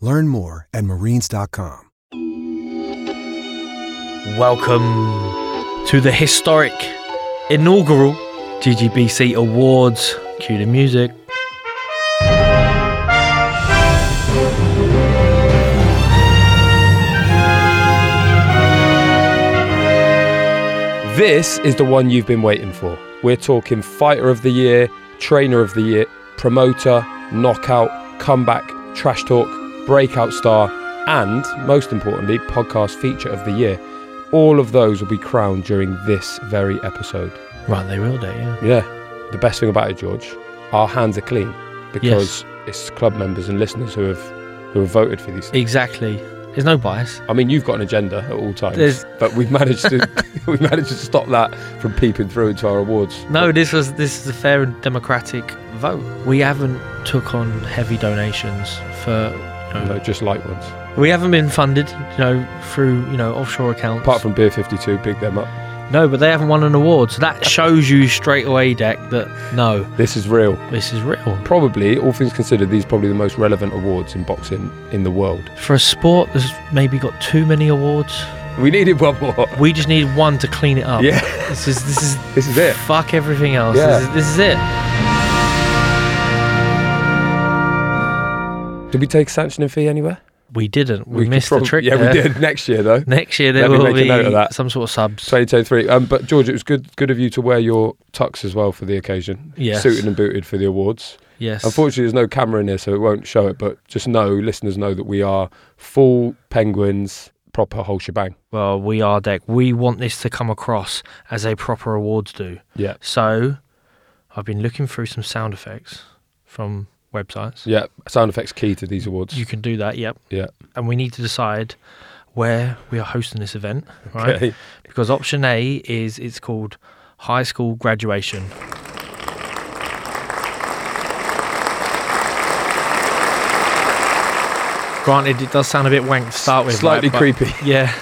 Learn more at marines.com. Welcome to the historic inaugural GGBC Awards. Cue the music. This is the one you've been waiting for. We're talking Fighter of the Year, Trainer of the Year, Promoter, Knockout, Comeback, Trash Talk, Breakout Star, and most importantly, Podcast Feature of the Year. All of those will be crowned during this very episode. Right, they will do, yeah. Yeah. The best thing about it, George, our hands are clean because it's club members and listeners who have who have voted for these things. Exactly. There's no bias. I mean, you've got an agenda at all times, There's- but we've managed to we've managed to stop that from peeping through into our awards. No, this was this is a fair and democratic vote. We haven't took on heavy donations for you No, just light ones. we haven't been funded, you know, through, you know, offshore accounts. Apart from Beer 52, big them up. no, but they haven't won an award. So that shows you straight away, Dec, that no, This is real. this is real. Probably, all things considered, these are probably the most relevant awards in boxing in the world. For a sport that's maybe got too many awards, We needed one more. we just need one to clean it up. Yeah. This is this is This is it. fuck everything else. Yeah. This, is, this is it. Did we take sanctioning fee anywhere? We didn't. We, could missed prob- the trick. Yeah, there. we did. Next year, though. Next year there Let will make a be note of that. some sort of subs. 2023. Um, but George, it was good good of you to wear your tux as well for the occasion. Yes. Suited and booted for the awards. Yes. Unfortunately, there's no camera in here, so it won't show it. But just know, listeners know that we are full penguins, proper whole shebang. Well, we are Dec. We want this to come across as a proper awards do. Yeah. So, I've been looking through some sound effects from websites. Yeah. Sound effects key to these awards. You can do that, yep. yeah. And we need to decide where we are hosting this event, right? Okay. Because option A is it's called high school graduation. Granted, it does sound a bit wank to start with. Slightly right? But- creepy. Yeah.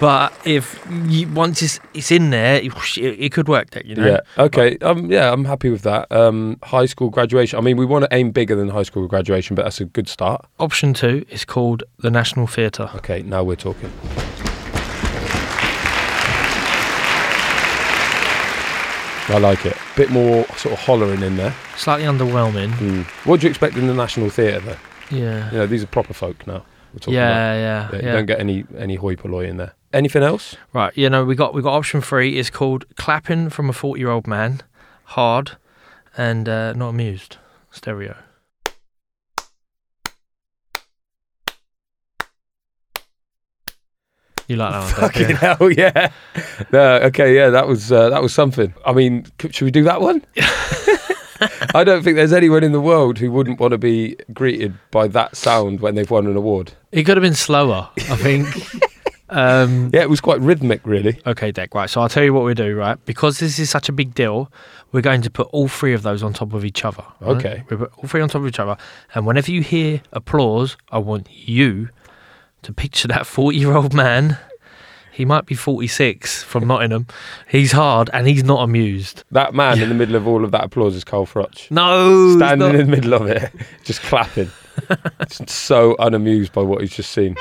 But if you, once it's, it's in there, it, it could work, Dec, you know? Yeah. Okay. Um. Yeah. I'm happy with that. Um. High school graduation. I mean, we want to aim bigger than high school graduation, but that's a good start. Option two is called the National Theatre. Okay. Now we're talking. I like it. A Bit more sort of hollering in there. Slightly underwhelming. Mm. What do you expect in the National Theatre, though? Yeah. You know, these are proper folk now. We're talking Yeah, about. yeah, Yeah, yeah. You don't get any any hoi polloi in there. Anything else? Right, you know, we got we got option three is called clapping from a forty year old man, hard, and uh, not amused. Stereo. You like that one? Fucking you? hell, yeah. No, okay, yeah, that was uh, that was something. I mean, should we do that one? I don't think there's anyone in the world who wouldn't want to be greeted by that sound when they've won an award. It could have been slower, I think. um, Yeah, it was quite rhythmic, really. okay, Dec. Right, so I'll tell you what we do. Right, because this is such a big deal, we're going to put all three of those on top of each other. right? Okay. we put all three on top of each other, and whenever you hear applause, I want you to picture that 40 year old man. He might be 46 from Nottingham. He's hard and he's not amused. That man in the middle of all of that applause is Carl Froch. No, Standing in the middle of it, just clapping. Just so unamused by what he's just seen.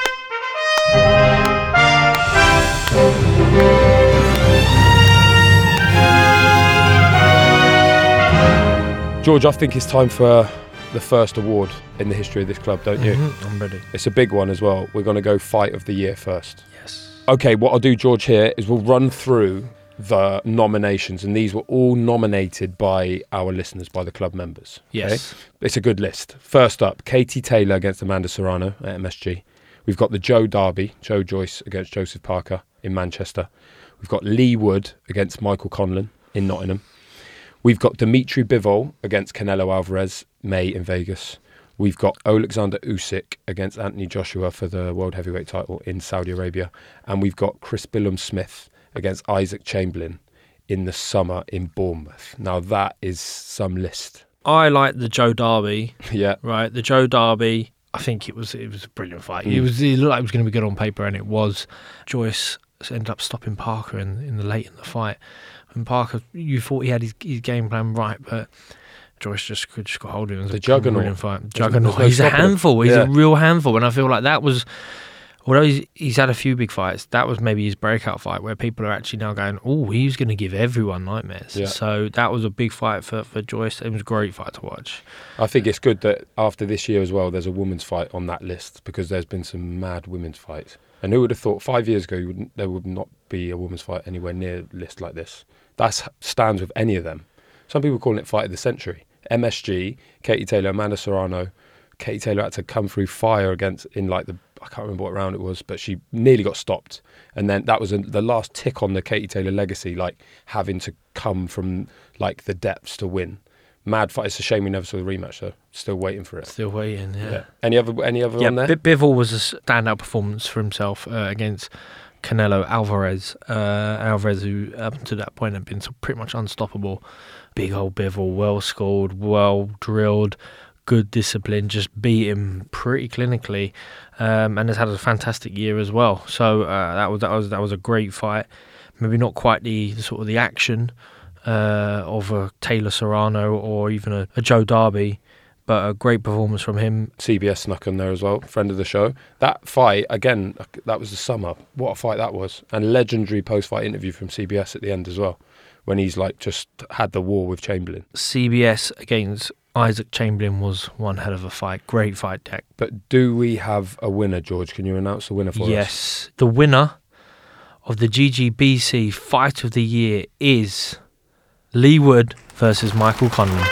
George, I think it's time for the first award in the history of this club, don't you? Mhm, I'm ready. It's a big one as well. We're going to go fight of the year first. Yes. Okay, what I'll do, George, here is we'll run through the nominations, and these were all nominated by our listeners, by the club members. okay? Yes. It's a good list. First up, Katie Taylor against Amanda Serrano at MSG. We've got the Joe Derby, Joe Joyce against Joseph Parker in Manchester. We've got Leigh Wood against Michael Conlan in Nottingham. We've got Dmitry Bivol against Canelo Alvarez, May in Vegas. We've got Alexander Usyk against Anthony Joshua for the World Heavyweight title in Saudi Arabia. And we've got Chris Billam-Smith against Isaac Chamberlain in the summer in Bournemouth. Now, that is some list. I like the Joe Derby. Yeah. Right, the Joe Derby. I think it was it was a brilliant fight. Mm. It was it looked like it was going to be good on paper, and it was. Joyce ended up stopping Parker in in the late in the fight, and Parker you thought he had his, his game plan right, but Joyce just could just got hold of him. The juggernaut. fight. Juggernaut. no he's a handful. He's Yeah. a real handful, and I feel like that was. Although he's, he's had a few big fights, that was maybe his breakout fight where people are actually now going, oh, he's going to give everyone nightmares. Yeah. So that was a big fight for, for Joyce. It was a great fight to watch. I think it's good that after this year as well, there's a women's fight on that list because there's been some mad women's fights. And who would have thought five years ago you wouldn't, there would not be a women's fight anywhere near a list like this? That stands with any of them. Some people calling it fight of the century. MSG, Katie Taylor, Amanda Serrano. Katie Taylor had to come through fire against in like the I can't remember what round it was, but she nearly got stopped. And then that was a, the last tick on the Katie Taylor legacy, like having to come from like the depths to win. Mad fight. It's a shame we never saw the rematch though. Still waiting for it. Still waiting, yeah. Any other any other Yeah, on there? Bi- Bivol was a standout performance for himself uh, against Canelo Alvarez. Uh, Alvarez, who up to that point had been so pretty much unstoppable. Big old Bivol, well scored, well drilled, good discipline, just beat him pretty clinically, um, and has had a fantastic year as well. So uh, that was that was that was a great fight. Maybe not quite the, the sort of the action uh, of a Taylor Serrano or even a, a Joe Derby but a great performance from him. CBS snuck on there as well, friend of the show. That fight again, that was the summer. What a fight that was, and legendary post-fight interview from CBS at the end as well, when he's like just had the war with Chamberlain. CBS against Isaac Chamberlain was one hell of a fight. Great fight, Dec. But do we have a winner, George? Can you announce the winner for us? Yes. The winner of the GGBC Fight of the Year is Leigh Wood versus Michael Conlan.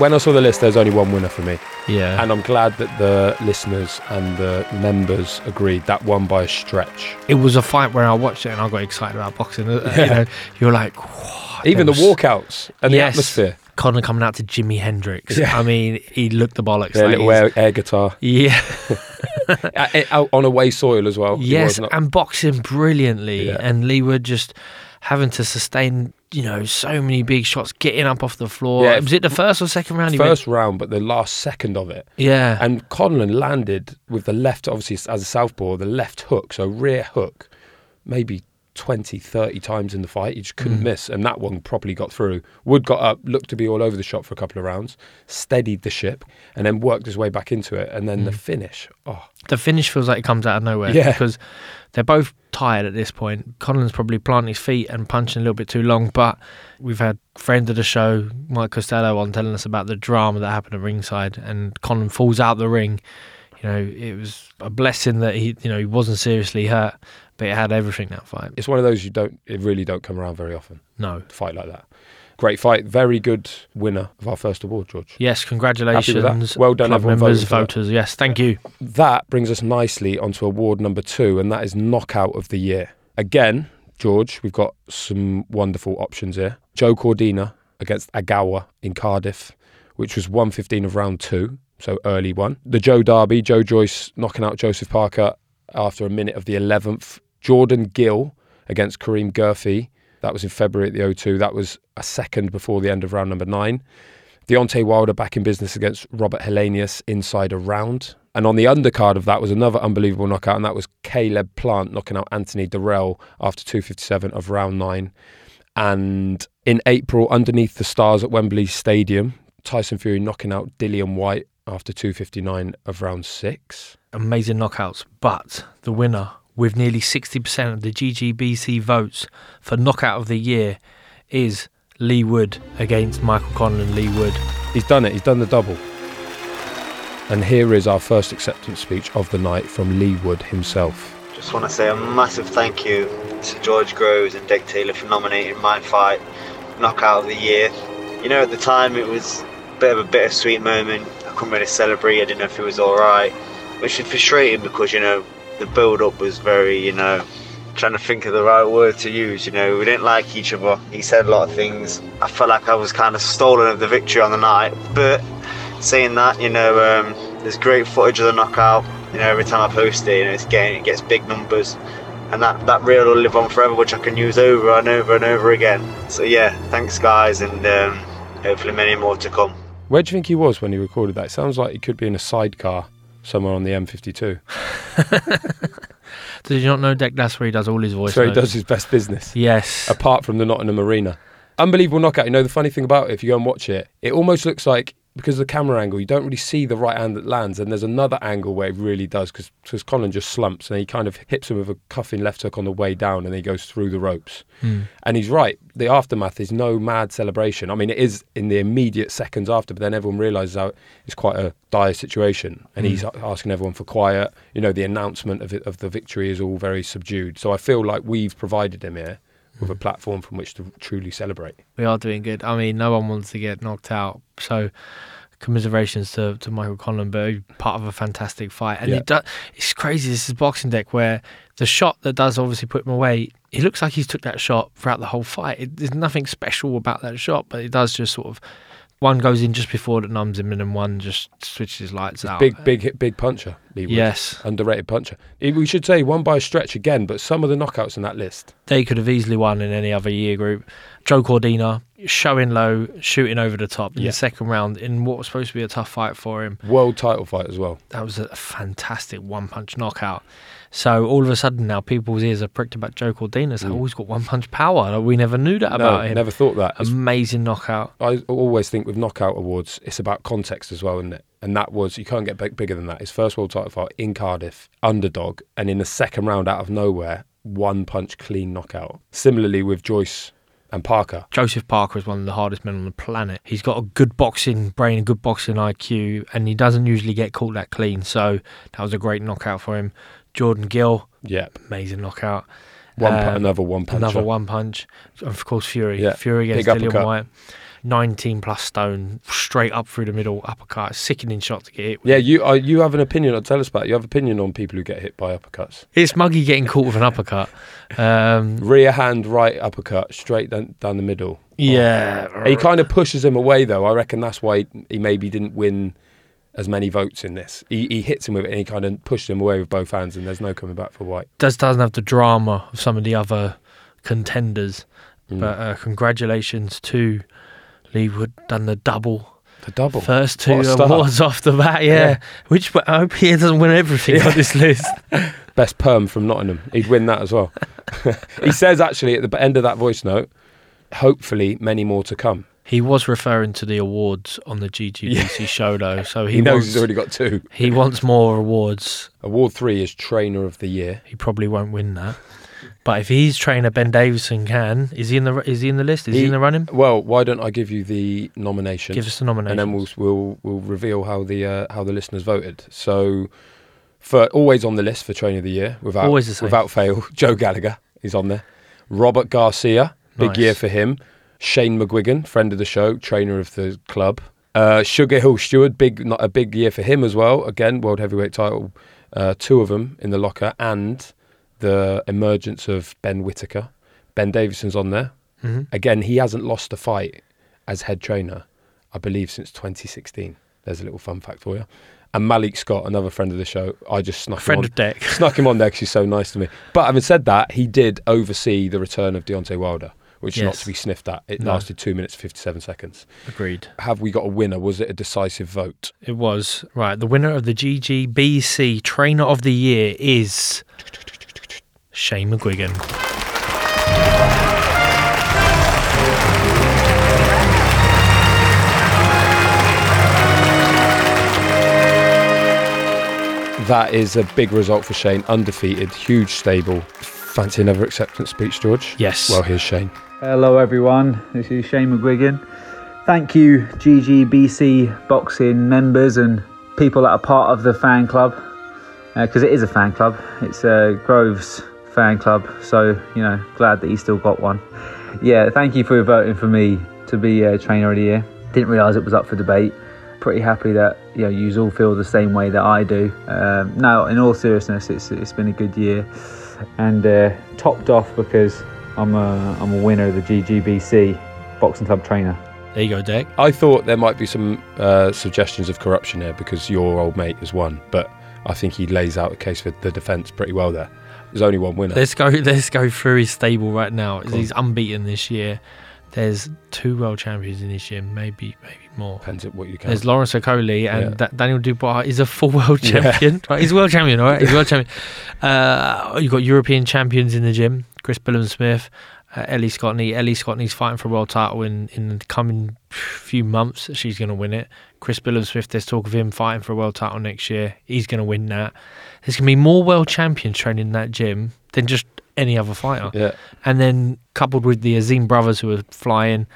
When I saw the list, there's only one winner for me, Yeah. and I'm glad that the listeners and the members agreed that one by a stretch. it was a fight where I watched it and I got excited about boxing. Uh, You know, you're like, "Whoa," Even it the walkouts and the atmosphere. Conor coming out to Jimi Hendrix. Yeah. I mean, he looked the bollocks. Their like little air, air guitar yeah. Out on away soil as well. Yes, was not- and boxing brilliantly. Yeah. And Leigh Wood just having to sustain, you know, so many big shots, getting up off the floor. Yeah, was it the first or second round? first round, but the last second of it. yeah. And Conlan landed with the left, obviously as a southpaw, the left hook, so rear hook, maybe 20, 30 times in the fight. He just couldn't Mm. miss, and that one properly got through. Wood got up, looked to be all over the shop for a couple of rounds, steadied the ship, and then worked his way back into it. And then the finish, oh, the finish feels like it comes out of nowhere. Yeah. Because they're both tired at this point. Collins probably planting his feet and punching a little bit too long, but we've had friend of the show, Mike Costello, on telling us about the drama that happened at ringside and Colin falls out the ring. You know, it was a blessing that he you know, he wasn't seriously hurt, but it had everything that fight. it's one of those you don't, it really don't come around very often. No. fight like that. Great fight, very good winner of our first award, George. Yes, congratulations. Well done, club everyone members, for that. voters. Yes, thank you. That brings us nicely onto award number two, and that is Knockout of the Year. Again, George, we've got some wonderful options here. Joe Cordina against Ogawa in Cardiff, which was 115 of round two, so early one. The Joe Derby, Joe Joyce knocking out Joseph Parker after a minute of the 11th. Jordan Gill against Karim Guerfi. That was in February at the O2. That was a second before the end of round number nine. Deontay Wilder back in business against Robert Helenius inside a round. And on the undercard of that was another unbelievable knockout, and that was Caleb Plant knocking out Anthony Dirrell after 257 of round nine. And in April, underneath the stars at Wembley Stadium, Tyson Fury knocking out Dillian Whyte after 259 of round six. Amazing knockouts, but the winner with nearly 60% of the GGBC votes for knockout of the year is Leigh Wood against Michael Conlan Leigh Wood. He's done it, he's done the double. And here is our first acceptance speech of the night from Leigh Wood himself. Just want to say a massive thank you to George Groves and Dick Taylor for nominating my fight knockout of the year. You know, at the time it was a bit of a bittersweet moment. I couldn't really celebrate. I didn't know if it was all right, which is frustrating because you know the build-up was very, you know, trying to think of the right word to use. You know, we didn't like each other. He said a lot of things. I felt like I was kind of stolen of the victory on the night. But saying that, you know, um, there's great footage of the knockout. You know, every time I post it, you know, it's getting it gets big numbers, and that that reel will live on forever, which I can use over and over and over again. So yeah, thanks guys, and um, hopefully many more to come. Where do you think he was when he recorded that? It sounds like he could be in a sidecar somewhere on the M52. Did you not know Dec that's where he does all his voice So he does his best business. Yes. Apart from the Nottingham Arena. Unbelievable knockout. You know, the funny thing about it, if you go and watch it, it almost looks like, because of the camera angle, you don't really see the right hand that lands. And there's another angle where it really does, because Colin just slumps and he kind of hits him with a cuffing left hook on the way down and then he goes through the ropes. Hmm. And he's right. The aftermath is no mad celebration. I mean, it is in the immediate seconds after, but then everyone realizes how it's quite a dire situation, and he's Mm. asking everyone for quiet. You know, the announcement of it, of the victory is all very subdued. So I feel like we've provided him here with a platform from which to truly celebrate. We are doing good. I mean, no one wants to get knocked out. So, commiserations to, to Michael Conlan, but part of a fantastic fight. And Yeah. it does, it's crazy. This is boxing Dec where the shot that does obviously put him away, it looks like he's took that shot throughout the whole fight. It, there's nothing special about that shot, but it does just sort of. One goes in just before it numbs him, and then one just switches lights out. Big, big, hit, big puncher. Yes. underrated puncher. We should say won by a stretch again, but some of the knockouts in that list. They could have easily won in any other year group. Joe Cordina showing low, shooting over the top in Yeah. the second round in what was supposed to be a tough fight for him. World title fight as well. That was a fantastic one punch knockout. So all of a sudden now people's ears are pricked about Joe Cordina. So mm. oh, he's got one punch power. Like, we never knew that no, about him. never thought that. It's- Amazing knockout. I always think with knockout awards, it's about context as well, isn't it? And that was you can't get big, bigger than that. His first world title fight in Cardiff, underdog, and in the second round out of nowhere, one punch clean knockout. Similarly with Joyce and Parker. Joseph Parker is one of the hardest men on the planet. He's got a good boxing brain, a good boxing IQ, and he doesn't usually get caught that clean. So that was a great knockout for him. Jordan Gill, Yeah, amazing knockout. one Um, another one punch. Another one punch. Of course, Fury. Yeah, Fury against Dillian. Whyte. 19 plus stone, straight up through the middle, uppercut. Sickening shot to get hit. with. Yeah, you uh, you have an opinion. Tell us about. It. You have opinion on people who get hit by uppercuts. It's muggy getting caught with an uppercut. Um, Rear hand right uppercut straight down, down the middle. yeah. He kind of pushes him away though. I reckon that's why he maybe didn't win as many votes in this. He, he hits him with it and he kind of pushes him away with both hands, and there's no coming back for Whyte. Does, doesn't have the drama of some of the other contenders. Mm. But uh, congratulations to Leigh Wood, done the double. The double. First two awards off the bat, yeah. Yeah. Which I hope he doesn't win everything Yeah. on this list. Best perm from Nottingham. He'd win that as well. he says actually at the end of that voice note, hopefully many more to come. He was referring to the awards on the GGBC show, though. So he, He, knows wants, he's already got two. he wants more awards. Award three is Trainer of the Year. He probably won't win that. But if he's trainer Ben Davison can, is he in the is he in the list? Is he, He- in the running? Well, why don't I give you the nomination? Give us the nomination. and then we'll we'll we'll reveal how the uh, how the listeners voted. So, for always on the list for Trainer of the Year, without Always without fail, Joe Gallagher is on there. Robert Garcia, big Nice. year for him. Shane McGuigan, friend of the show, trainer of the club. Uh, Sugar Hill Steward, big not a big year for him as well. Again, world heavyweight title, uh, two of them in the locker, and the emergence of Ben Whitaker. Ben Davison's on there. Mhm. Again, he hasn't lost a fight as head trainer, I believe, since 2016. There's a little fun fact for you. And Malik Scott, another friend of the show, I just snuck Friend him on, of Dec. snuck him on there because he's so nice to me. But having said that, he did oversee the return of Deontay Wilder, which is not to be sniffed at. It No. lasted two minutes fifty-seven seconds. Agreed. Have we got a winner? Was it a decisive vote? It was right. The winner of the GGBC Trainer of the Year is Shane McGuigan. That is a big result for Shane. Undefeated, huge stable. Fancy another acceptance speech, George? Yes. Well, here's Shane. Hello, everyone. This is Shane McGuigan. Thank you, GGBC boxing members and people that are part of the fan club, because it is a fan club. It's uh, Groves fan club, so you know, glad that you still got one. Yeah, thank you for voting for me to be uh, trainer of the year. Didn't realise it was up for debate. Pretty happy that you know you all feel the same way that I do. Um, in all seriousness, it's it's been a good year, and uh, topped off because I'm a I'm a winner of the GGBC boxing club trainer. There you go, Dick. I thought there might be some uh, suggestions of corruption here because your old mate has won, but I think he lays out a case for the defence pretty well there. There's only one winner. Let's go. Let's go through his stable right now. Go on. He's unbeaten this year. There's two world champions in his gym, maybe maybe more. Depends on what you count. There's Lawrence Okoli and Yeah. Da- Daniel Dubois is a full world Yeah. champion. Right, he's a world champion, all right. He's a world champion. Uh, you've got European champions in the gym: Chris Billam-Smith, uh, Ellie Scotney. Ellie Scotney's fighting for a world title in in the coming few months. She's going to win it. Chris Billam-Smith. There's talk of him fighting for a world title next year. He's going to win that. There's going to be more world champions training in that gym than just any other fighter. Yeah. And then coupled with the Azim brothers who are flying.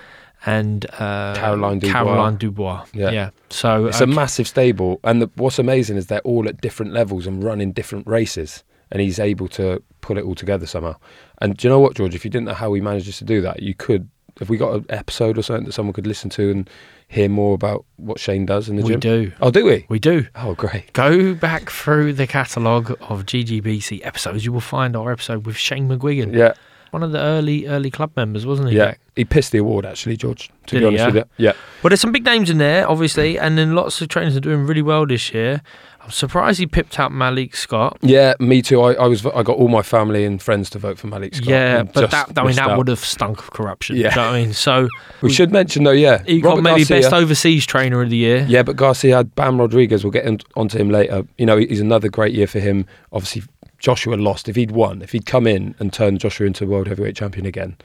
And uh, Caroline Dubois. Caroline Dubois. Yeah. Yeah. So It's a massive stable, and the, what's amazing is they're all at different levels and running different races, and he's able to pull it all together somehow. And do you know what, George? If you didn't know how he manages to do that, you could. Have we got an episode or something that someone could listen to and hear more about what Shane does in the We gym? We do. Oh, do we? We do. Oh, great. Go back through the catalogue of GGBC episodes. You will find our episode with Shane McGuigan. Yeah. One of the early early club members, wasn't he? Yeah, Jack? he pissed the award actually, George. To Did be he, honest yeah? with you, yeah. Well, there's some big names in there, obviously, and then lots of trainers are doing really well this year. I'm surprised he pipped out Malik Scott. Yeah, me too. I, I was. I got all my family and friends to vote for Malik Scott. yeah, but that I mean that out. would have stunk of corruption. Yeah. You know what I mean? So We should mention though, yeah, he got maybe Garcia- best overseas trainer of the year. Yeah, but Garcia had Bam Rodriguez. We'll get in, onto him later. You know, he's another great year for him. Obviously, Joshua lost. If he'd won, if he'd come in and turned Joshua into world heavyweight champion again,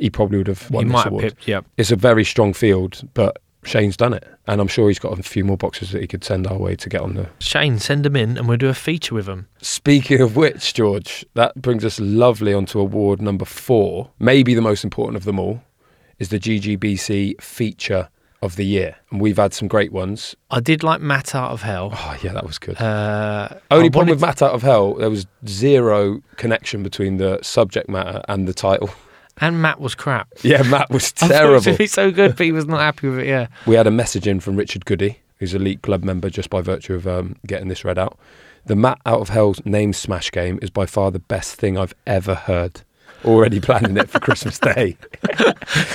he probably would have won he this might have award. pipped. Yeah. It's a very strong field, but Shane's done it, and I'm sure he's got a few more boxes that he could send our way to get on the. Shane, send him in, and we'll do a feature with him. Speaking of which, George, that brings us lovely onto award number four, maybe the most important of them all, is the GGBC feature of the year, and we've had some great ones. I did like Matt Out of Hell. Oh yeah, that was good. Uh, Only I problem with Matt Out of Hell, there was zero connection between the subject matter and the title. And Matt was crap. Yeah, Matt was I thought it was terrible. gonna so good, but he was not happy with it. Yeah. We had a message in from Richard Goody, who's a Elite Club member just by virtue of um, getting this read out. The Matt Out of Hell's name smash game is by far the best thing I've ever heard. Already planning it for Christmas Day.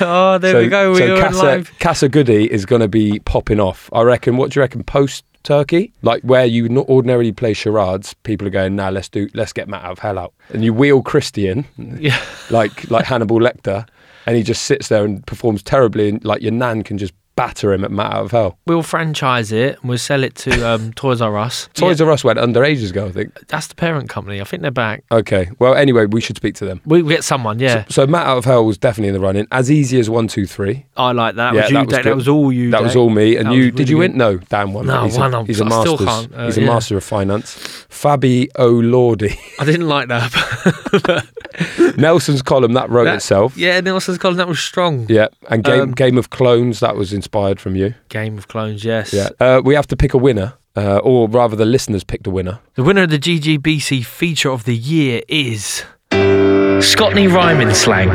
Oh, there we go. We so Casa, live. Casa Goody is going to be popping off. I reckon. What do you reckon? Post Turkey, like where you not ordinarily play charades, people are going, "Now let's do, let's get Matt out of hell out," and you wheel Christian, Yeah. like like Hannibal Lecter, and he just sits there and performs terribly, and like your nan can just batter him at Matt out of hell. We'll franchise it and we'll sell it to um, Toys R Us. Toys Yeah, R Us went under ages ago, I think. That's the parent company. I think they're back. Okay, well, anyway, we should speak to them. We we get someone. Yeah, So Matt out of hell was definitely in the running. As easy as one, two, three. I like that. yeah, was you, that was That was all you. That was all me. And That you was did you really win? No, Dan won. No, he's one a, he's a master. can't, uh, he's a yeah. master of finance. Fabi O'Lordy. I didn't like that. Nelson's column that wrote That- itself. yeah, Nelson's column that was strong. Yeah, and Game Um, Game of Clones that was inspired from you. Game of Clones. Yes. Yeah, uh, we have to pick a winner, uh, or rather, the listeners picked a winner. The winner of the GGBC feature of the year is Scotney Rhyming Slang.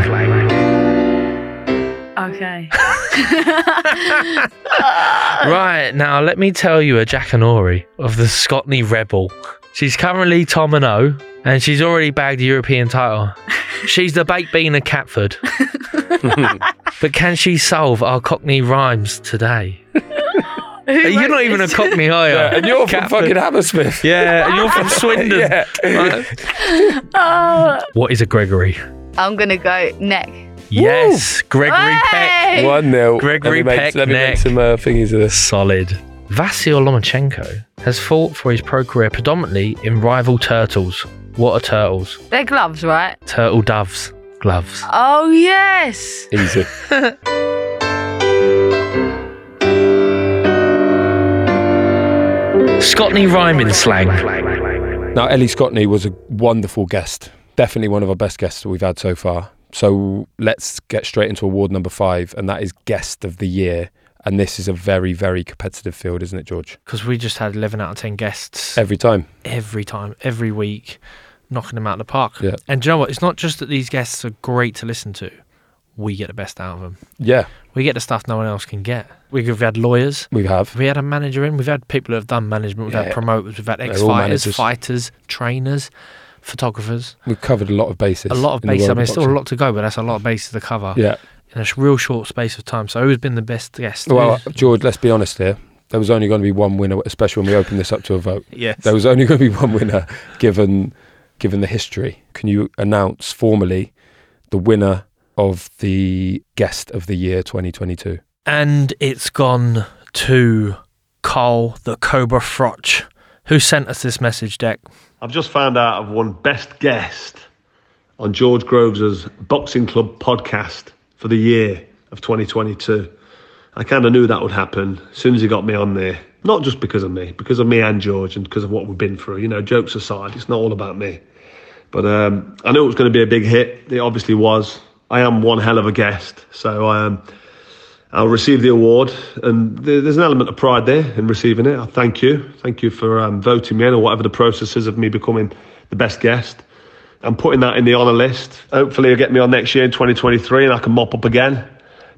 Okay. Right, now let me tell you a Jackanory of the Scotney Rebel. She's currently Tom and O, and she's already bagged the European title. She's the baked bean of Catford. but can she solve our Cockney rhymes today? You're not even a Cockney, are you? and you're from fucking Hammersmith. Yeah, and you're from Swindon. yeah. Right. Oh, What is a Gregory? I'm gonna go neck. Yes, Gregory Peck. 1 0. Gregory let me make, Peck let me make some uh, thingies of this. Solid. Vasyl Lomachenko has fought for his pro career predominantly in rival turtles. What are turtles? They're gloves, right? Turtle doves. Gloves. Oh, yes. Easy. Scotney rhyming slang. Now, Ellie Scotney was a wonderful guest. Definitely one of our best guests that we've had so far. So let's get straight into award number five, and that is Guest of the Year. And this is a very, very competitive field, isn't it, George? Because we just had 11 out of 10 guests Every time. every time, every week, knocking them out of the park. Yeah. And do you know what? It's not just that these guests are great to listen to. We get the best out of them. Yeah, We get the stuff no one else can get. We've had lawyers. we have. We had a manager in. We've had people who have done management. We've Yeah. had promoters. We've had ex fighters, fighters, trainers, photographers. We've covered a lot of bases. A lot of bases. I mean, there's still a lot to go, but that's a lot of bases to cover Yeah. In a sh- real short space of time. So, who's been the best guest? Well, uh, George, let's be honest here. There was only going to be one winner, especially when we opened this up to a vote. yes. There was only going to be one winner, given given the history. Can you announce formally the winner of the guest of the year 2022? And it's gone to Carl the Cobra Froch, who sent us this message Dec. I've just found out I've won Best Guest on George Groves' Boxing Club podcast for the year of 2022. I kind of knew that would happen as soon as he got me on there. Not just because of me, because of me and George and because of what we've been through. You know, jokes aside, it's not all about me. But um, I knew it was going to be a big hit. It obviously was. I am one hell of a guest. So um, I'll receive the award, and there's an element of pride there in receiving it. I thank you, thank you for um, voting me in, or whatever the process is of me becoming the best guest. I'm putting that in the honour list. Hopefully, you'll get me on next year in 2023, and I can mop up again.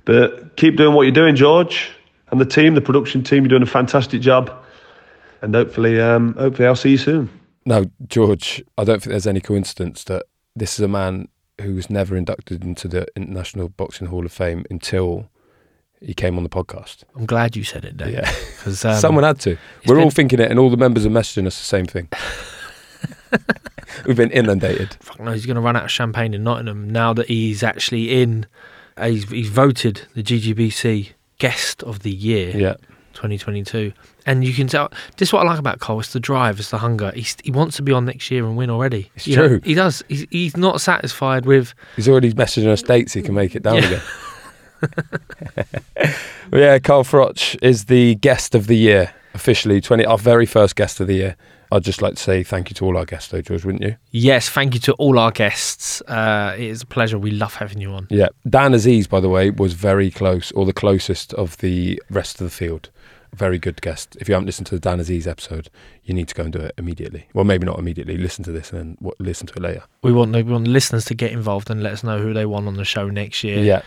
But keep doing what you're doing, George, and the team, the production team. You're doing a fantastic job, and hopefully, um, hopefully, I'll see you soon. Now, George, I don't think there's any coincidence that this is a man who was never inducted into the International Boxing Hall of Fame until he came on the podcast. I'm glad you said it, Dave. Yeah. Because um, Someone had to. We're been- all thinking it, and all the members are messaging us the same thing. We've been inundated. fuck no, he's going to run out of champagne in Nottingham now that he's actually in. uh, He's, he's voted the GGBC Guest of the Year Yeah. 2022. And you can tell, this is what I like about Cole, it's the drive, it's the hunger. He's, he wants to be on next year and win already. It's You know, true. he does. He's, he's not satisfied with. He's already messaging us dates he can make it down Yeah. again. Well, yeah, Carl Froch is the guest of the year officially. Twenty, our very first guest of the year. I'd just like to say thank you to all our guests, though, George, wouldn't you? Yes, thank you to all our guests. Uh, it is a pleasure. We love having you on. Yeah, Dan Azeez, by the way, was very close, or the closest of the rest of the field. Very good guest. If you haven't listened to the Dan Azeez episode, you need to go and do it immediately. Well, maybe not immediately. Listen to this and then listen to it later. We want, we want listeners to get involved and let us know who they want on the show next year. Yeah,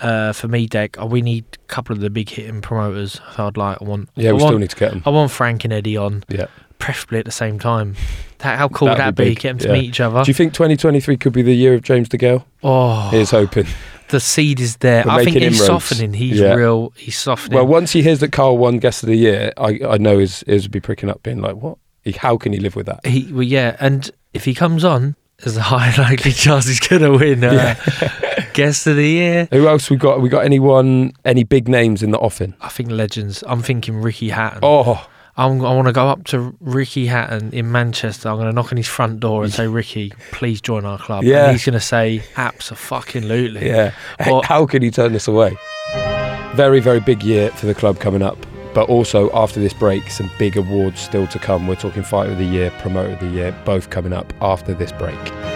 Uh, for me, Dec, uh, we need a couple of the big hitting promoters. I'd like. I want. yeah, I we want, still need to get them. I want Frank and Eddie on, Yeah. preferably at the same time. That, how cool would That'd be be? Get them to yeah. meet each other. Do you think 2023 could be the year of James DeGale? oh, Here's hoping. the seed is there. We're I think he's inroads. softening. He's Yeah. real. He's softening. Well, once he hears that Carl won Guest of the Year, I, I know his ears would be pricking up, being like, what? He, how can he live with that? he, well, yeah, and if he comes on, there's a high likely chance he's going to win. Uh, Guest of the year. Who else we got? We got anyone, any big names in the offing? I think legends. I'm thinking Ricky Hatton. Oh, I'm, I want to go up to Ricky Hatton in Manchester. I'm going to knock on his front door and say, Ricky, please join our club. Yeah. And he's going to say, absolutely. yeah. Well- how can he turn this away? Very, very big year for the club coming up. But also after this break, some big awards still to come. We're talking Fighter of the Year, Promoter of the Year, both coming up after this break.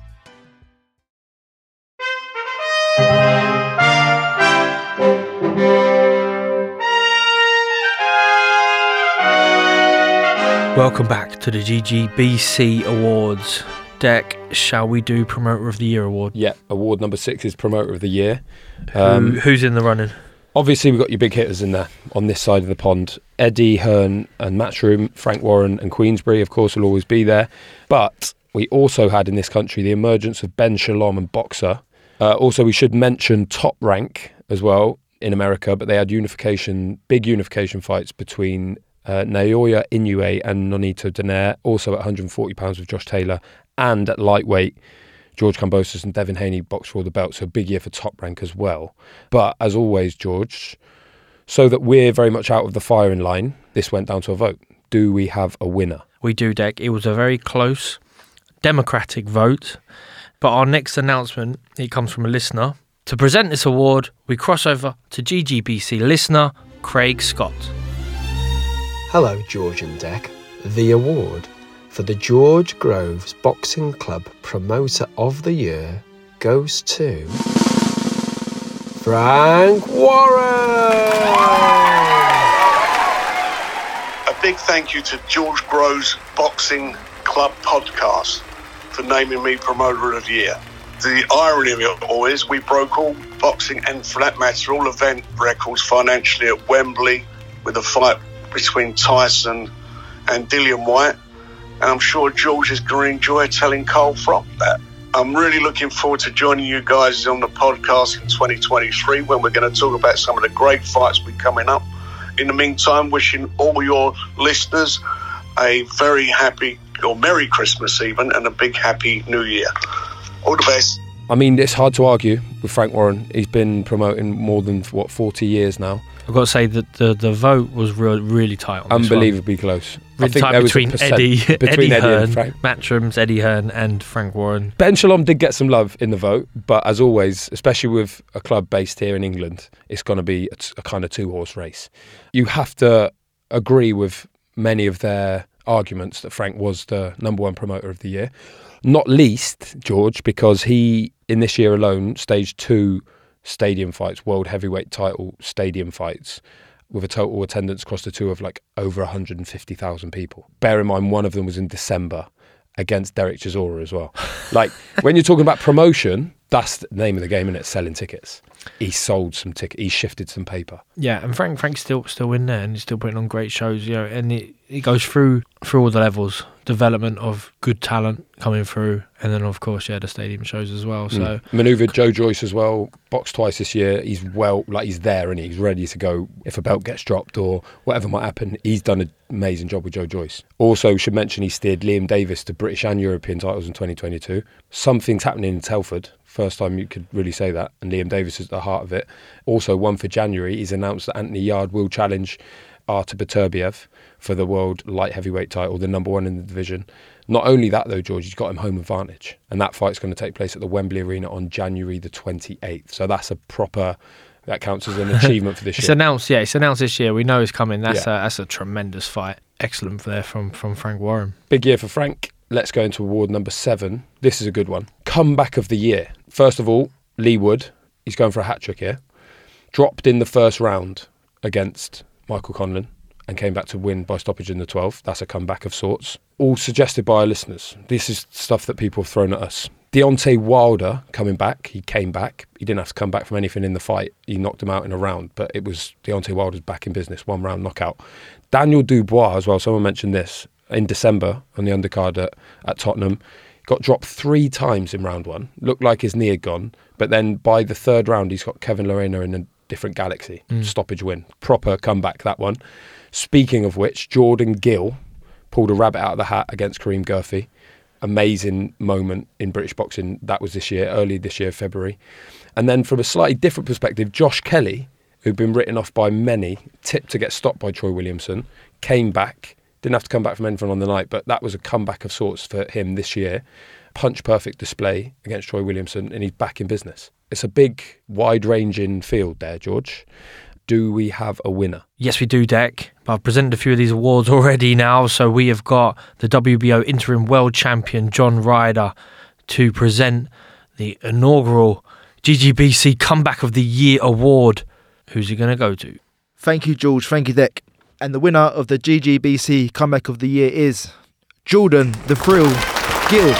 Welcome back to the GGBC Awards. Dec, shall we do Promoter of the Year award? Yeah, award number six is Promoter of the Year. Who, who's in the running? Obviously, we've got your big hitters in there on this side of the pond. Eddie Hearn and Matchroom, Frank Warren and Queensberry, of course, will always be there. But we also had in this country the emergence of Ben Shalom and Boxxer. Uh, also, we should mention Top Rank as well in America, but they had unification, big unification fights between uh, Naoya Inoue and Nonito Donaire, also at £140 with Josh Taylor, and at lightweight, George Kambosos and Devin Haney boxed for all the belts. So big year for top rank as well. But as always, George, so that we're very much out of the firing line, this went down to a vote. Do we have a winner? We do, Dec. It was a very close, democratic vote. But our next announcement, it comes from a listener. To present this award, we cross over to GGBC listener Craig Scott. Hello, George and Dec. The award for the George Groves Boxing Club Promoter of the Year goes to Frank Warren. A big thank you to George Groves Boxing Club podcast for naming me Promoter of the Year. The irony of it all is we broke all boxing and, for that matter, all event records financially at Wembley with a fight between Tyson and Dillian Whyte. And I'm sure George is going to enjoy telling Cole from that. I'm really looking forward to joining you guys on the podcast in 2023 when we're going to talk about some of the great fights we're coming up. In the meantime, wishing all your listeners a very happy or Merry Christmas even and a big happy New Year. All the best. I mean, it's hard to argue with Frank Warren. He's been promoting more than, what, 40 years now. I've got to say that the, the vote was re- really tight on this one. Unbelievably close. I Really think tight between Eddie, between Eddie, Eddie Hearn, and Frank. Eddie Hearn, and Frank Warren. Ben Shalom did get some love in the vote, but as always, especially with a club based here in England, it's going to be a, t- a kind of two horse race. You have to agree with many of their arguments that Frank was the number one promoter of the year, not least George, because he, in this year alone, staged two stadium fights, world heavyweight title stadium fights. With a total attendance across the two of like over 150,000 people. Bear in mind, one of them was in December against Derek Chisora as well. Like when you're talking about promotion, that's the name of the game, and it's selling tickets. He sold some tickets. He shifted some paper. Yeah, and Frank Frank's still still in there and he's still putting on great shows, you know, and it, it goes through through all the levels. Development of good talent coming through and then of course, yeah, the stadium shows as well. So Mm. maneuvered Joe Joyce as well. Boxed twice this year. He's well, like he's there and he's ready to go if a belt gets dropped or whatever might happen. He's done an amazing job with Joe Joyce. Also, should mention he steered Liam Davies to British and European titles in 2022. Something's happening in Telford. First time you could really say that, and Liam Davies is the heart of it. Also, one for January, he's announced that Anthony Yarde will challenge Artur Beterbiev for the world light heavyweight title, the number one in the division. Not only that, though, George, he's got him home advantage, and that fight's going to take place at the Wembley Arena on January the 28th. So that's a proper. That counts as an achievement for this it's year. It's announced, yeah, it's announced this year. We know it's coming. That's Yeah. a that's a tremendous fight. Excellent there from from Frank Warren. Big year for Frank. Let's go into award number seven. This is a good one. Comeback of the year. First of all, Leigh Wood. He's going for a hat trick here. Dropped in the first round against Michael Conlan and came back to win by stoppage in the 12th. That's a comeback of sorts. All suggested by our listeners. This is stuff that people have thrown at us. Deontay Wilder coming back. He came back. He didn't have to come back from anything in the fight. He knocked him out in a round, but it was Deontay Wilder's back in business. One round knockout. Daniel Dubois as well. Someone mentioned this in December on the undercard at, at Tottenham. Got dropped three times in round one. Looked like his knee had gone, but then by the third round, he's got Kevin Lerena in a different galaxy. Mm. Stoppage win. Proper comeback, that one. Speaking of which, Jordan Gill pulled a rabbit out of the hat against Karim Guerfi. Amazing moment in British boxing. That was this year, early this year, February. And then from a slightly different perspective, Josh Kelly, who'd been written off by many, tipped to get stopped by Troy Williamson, came back Didn't have to come back from anything on the night, but that was a comeback of sorts for him this year. Punch perfect display against Troy Williamson, and he's back in business. It's a big, wide ranging field there, George. Do we have a winner? Yes, we do, Dec. I've presented a few of these awards already now. So we have got the WBO interim world champion, John Ryder, to present the inaugural GGBC Comeback of the Year award. Who's he going to go to? Thank you, George. Thank you, Deck. And the winner of the GGBC Comeback of the Year is Jordan the Thrill Gill.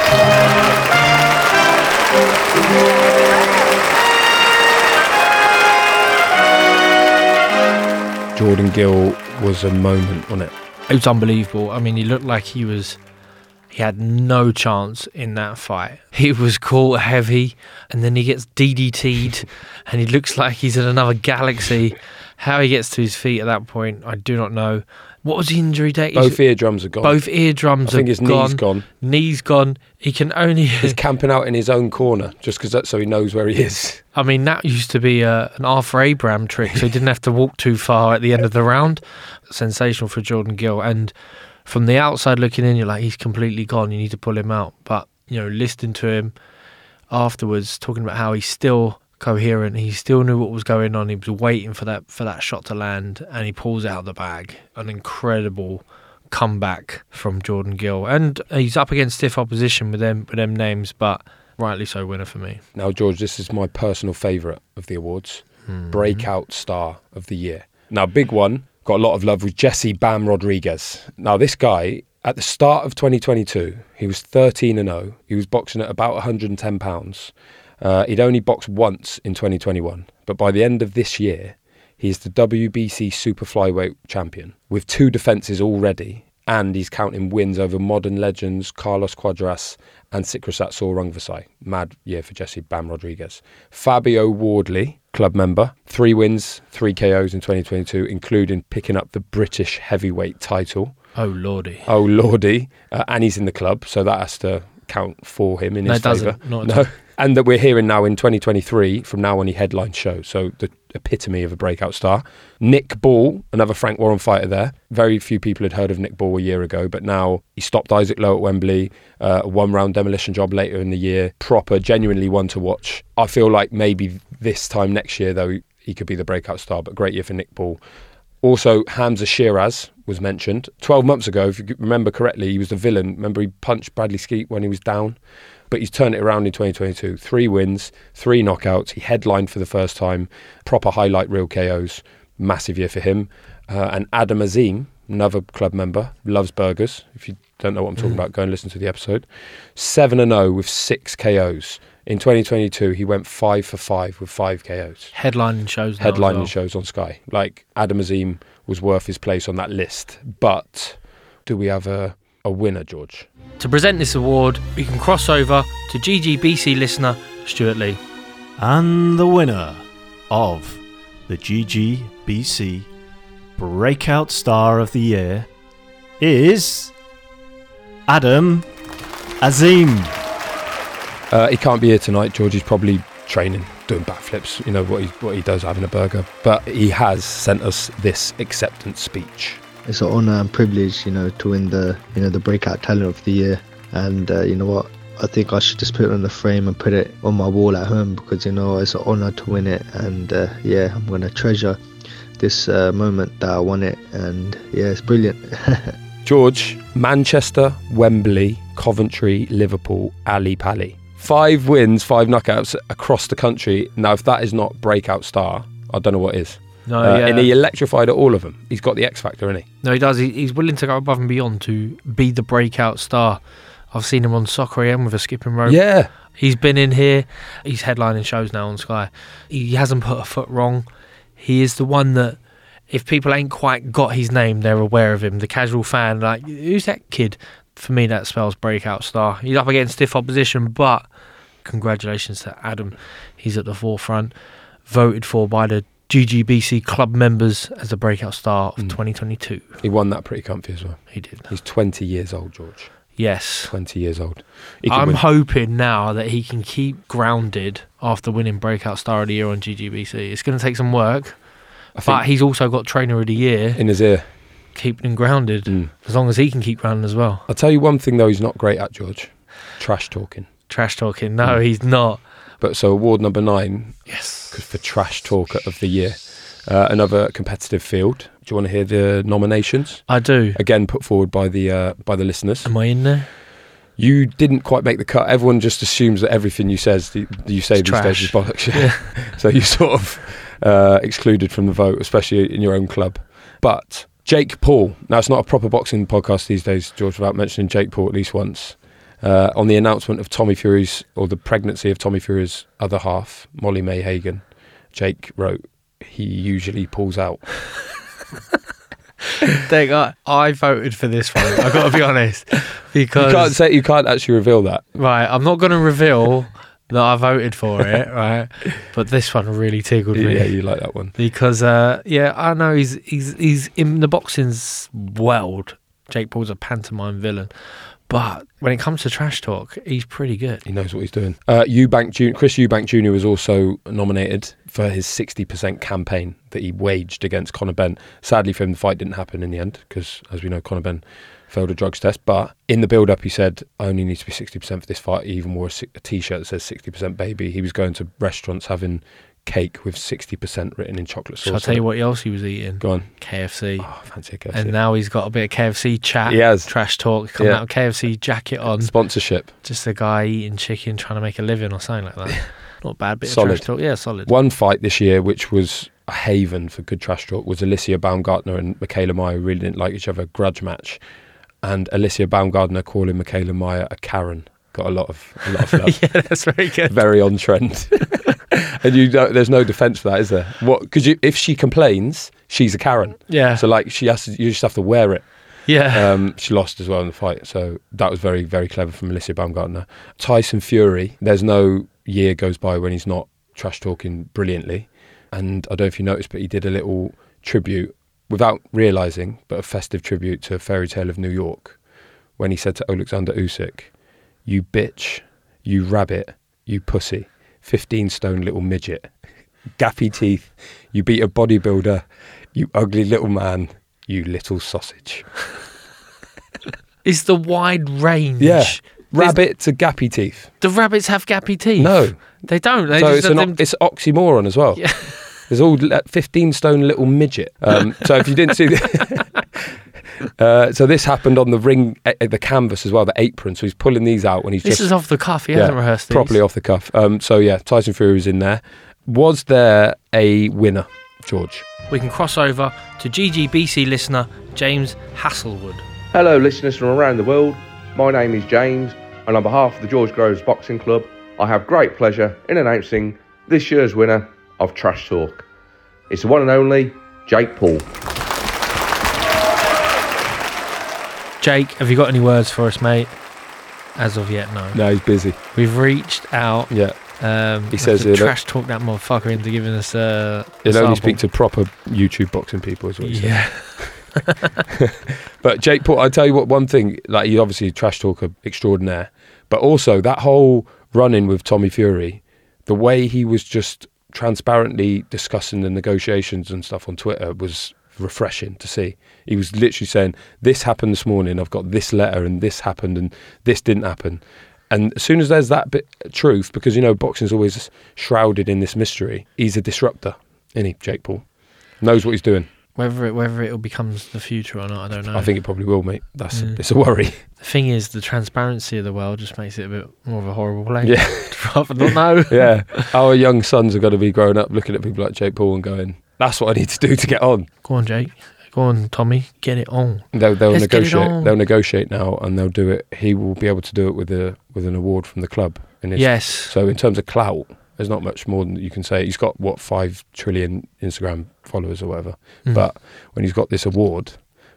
Jordan Gill was a moment on it. It was unbelievable. I mean, he looked like he was. He had no chance in that fight. He was caught heavy, and then he gets DDT'd, and he looks like he's in another galaxy. How he gets to his feet at that point, I do not know. What was the injury date? Both eardrums are gone. Both eardrums I think are his gone. knee's gone. Knees gone. He can only. He's camping out in his own corner just because that's so he knows where he is. I mean, that used to be uh, an Arthur Abraham trick, so he didn't have to walk too far at the end of the round. Sensational for Jordan Gill. And from the outside looking in, you're like, he's completely gone. You need to pull him out. But, you know, listening to him afterwards, talking about how he's still coherent, he still knew what was going on. He was waiting for that for that shot to land, and he pulls out the bag. An incredible comeback from Jordan Gill, and he's up against stiff opposition with them with them names, but rightly so, winner for me. Now, George, this is my personal favourite of the awards. Hmm. Breakout Star of the Year. Now, big one, got a lot of love with Jesse Bam Rodriguez. Now, this guy, at the start of 2022, he was 13 and 0. He was boxing at about 110 pounds. Uh, he'd only boxed once in 2021, but by the end of this year, he's the WBC Super Flyweight champion with two defences already, and he's counting wins over modern legends Carlos Cuadras and Srisaket Sor Rungvisai. Mad year for Jesse Bam Rodriguez. Fabio Wardley, club member, three wins, three KOs in 2022, including picking up the British heavyweight title. Oh lordy! Oh lordy! Uh, and he's in the club, so that has to count for him in No, his it doesn't. favour. No. And that we're hearing now in 2023 from now on he headline show. So the epitome of a breakout star. Nick Ball, another Frank Warren fighter there. Very few people had heard of Nick Ball a year ago, but now he stopped Isaac Lowe at Wembley. Uh, a one round demolition job later in the year. Proper, genuinely one to watch. I feel like maybe this time next year though he could be the breakout star. But great year for Nick Ball. Also, Hamzah Sheeraz was mentioned. 12 months ago, if you remember correctly, he was the villain. Remember, he punched Bradley Skeete when he was down? But he's turned it around in 2022. Three wins, three knockouts. He headlined for the first time. Proper highlight reel KOs. Massive year for him. Uh, and Adam Azim, another club member, loves burgers. If you don't know what I'm talking about, go and listen to the episode. 7 and 0 with six KOs. In 2022, he went five for five with five KOs. Headlining shows. Now as Headlining well. shows on Sky. Like Adam Azim was worth his place on that list. But do we have a, a winner, George? To present this award, we can cross over to GGBC listener Stuart Lee. And the winner of the GGBC Breakout Star of the Year is Adam Azim. Uh, he can't be here tonight. George is probably training, doing backflips. You know what he what he does, having a burger. But he has sent us this acceptance speech. It's an honour and privilege, you know, to win the you know the breakout talent of the year. And uh, you know what? I think I should just put it on the frame and put it on my wall at home because you know it's an honour to win it. And uh, yeah, I'm gonna treasure this uh, moment that I won it. And yeah, it's brilliant. George, Manchester, Wembley, Coventry, Liverpool, Ali Pally. Five wins, five knockouts across the country. Now, if that is not breakout star, I don't know what is. No, Uh, yeah. And he electrified at all of them. He's got the X factor, isn't he? No, he does. He, he's willing to go above and beyond to be the breakout star. I've seen him on Soccer AM with a skipping rope. Yeah. He's been in here. He's headlining shows now on Sky. He hasn't put a foot wrong. He is the one that, if people ain't quite got his name, they're aware of him. The casual fan, like, who's that kid? For me, that spells breakout star. He's up against stiff opposition, but congratulations to Adam. He's at the forefront. Voted for by the GGBC club members as the breakout star of 2022. He won that pretty comfy as well. He did. He's 20 years old, George. Yes. 20 years old. I'm win. hoping now that he can keep grounded after winning Breakout Star of the Year on GGBC. It's going to take some work, but he's also got Trainer of the Year in his ear. keeping him grounded. Mm. As long as he can keep grounded as well. I'll tell you one thing though, he's not great at George. Trash talking. Trash talking. No, Mm. he's not. But so award number nine. Yes. For trash talker of the year. Uh, another competitive field. Do you want to hear the nominations? I do. Again, put forward by the uh, by the listeners. Am I in there? You didn't quite make the cut. Everyone just assumes that everything you says you say It's these days is bollocks. Yeah. so you sort of uh, excluded from the vote, especially in your own club. But Jake Paul. Now it's not a proper boxing podcast these days, George, without mentioning Jake Paul at least once. Uh, on the announcement of Tommy Fury's or the pregnancy of Tommy Fury's other half, Molly-Mae Hagan, Jake wrote, "He usually pulls out." Dang, I, I voted for this one. I've got to be honest, because you can't say you can't actually reveal that. right, I'm not going to reveal that I voted for it. Right, but this one really tickled me. Yeah, you like that one. because uh, yeah, I know he's he's he's in the boxing's world. Jake Paul's a pantomime villain, but when it comes to trash talk, he's pretty good. He knows what he's doing. Uh, Eubank. Chris Eubank Jr. was also nominated for his 60% campaign that he waged against Conor Benn. Sadly for him, the fight didn't happen in the end because, as we know, Conor Benn failed a drugs test. But in the build-up, he said, "I only need to be 60% for this fight." He even wore a, a T-shirt that says 60% baby. He was going to restaurants having cake with 60% written in chocolate sauce. Shall I tell you what else he was eating? Go on. KFC. Oh, fancy KFC. And now he's got a bit of KFC chat. He has. Trash talk. Coming Yeah. out of KFC jacket on. Sponsorship. Just a guy eating chicken trying to make a living or something like that. Not a bad bit Solid. of trash talk. Yeah, solid. One fight this year, which was a haven for good trash talk, was Alycia Baumgardner and Mikaela Mayer, who really didn't like each other, grudge match. And Alycia Baumgardner calling Mikaela Mayer a Karen got a lot of a lot of love. yeah, that's very good. Very on trend. and you don't, there's no defence for that, is there? What? Because if she complains, she's a Karen. Yeah. So like she has to, you just have to wear it. Yeah. Um, she lost as well in the fight, so that was very, very clever from Alycia Baumgardner. Tyson Fury, there's no year goes by when he's not trash talking brilliantly. And I don't know if you noticed, but he did a little tribute without realizing, but a festive tribute to Fairy Tale of New York when he said to Alexander Usyk, "You bitch, you rabbit, you pussy, fifteen stone little midget, gappy teeth, you beat a bodybuilder, you ugly little man, you little sausage." It's the wide range. Yeah. Rabbit to gappy teeth. Do rabbits have gappy teeth? No. They don't. They so it's an them- it's oxymoron as well. Yeah. There's all le- 15 stone little midget. Um, so if you didn't see the, uh, so this happened on the ring, uh, the canvas as well, the apron. So he's pulling these out when he's This just is off the cuff. He hasn't rehearsed these. properly off the cuff. Um, so yeah, Tyson Fury was in there. Was there a winner, George? We can cross over to GGBC listener James Hasselwood. Hello, listeners from around the world. My name is James, and on behalf of the George Groves Boxing Club, I have great pleasure in announcing this year's winner of Trash Talk. It's the one and only Jake Paul. Jake, have you got any words for us, mate? As of yet, no. No, he's busy. We've reached out. Yeah. Um, He says to he'll- trash talk that motherfucker into giving us uh, a He'll only speak to proper YouTube boxing people as well. Yeah. but Jake Paul, I tell you what, one thing, like he's obviously a trash talker extraordinaire, but also that whole run in with Tommy Fury, the way he was just transparently discussing the negotiations and stuff on Twitter was refreshing to see. He was literally saying, This happened this morning, I've got this letter, and this happened, and this didn't happen. And as soon as there's that bit truth, because you know boxing's always shrouded in this mystery, he's a disruptor, isn't he, Jake Paul? Knows what he's doing. Whether it whether it will becomes the future or not, I don't know. I think it probably will, mate. That's Yeah. it's a worry. The thing is, the transparency of the world just makes it a bit more of a horrible place. Yeah. Rather not know. yeah, our young sons are going to be growing up looking at people like Jake Paul and going, "That's what I need to do to get on." Go on, Jake. Go on, Tommy. Get it on. They'll, they'll Let's negotiate. They'll negotiate now, and they'll do it. He will be able to do it with a with an award from the club. In his, Yes. So in terms of clout, there's not much more than you can say. He's got what five trillion Instagram followers or whatever. Mm. But when he's got this award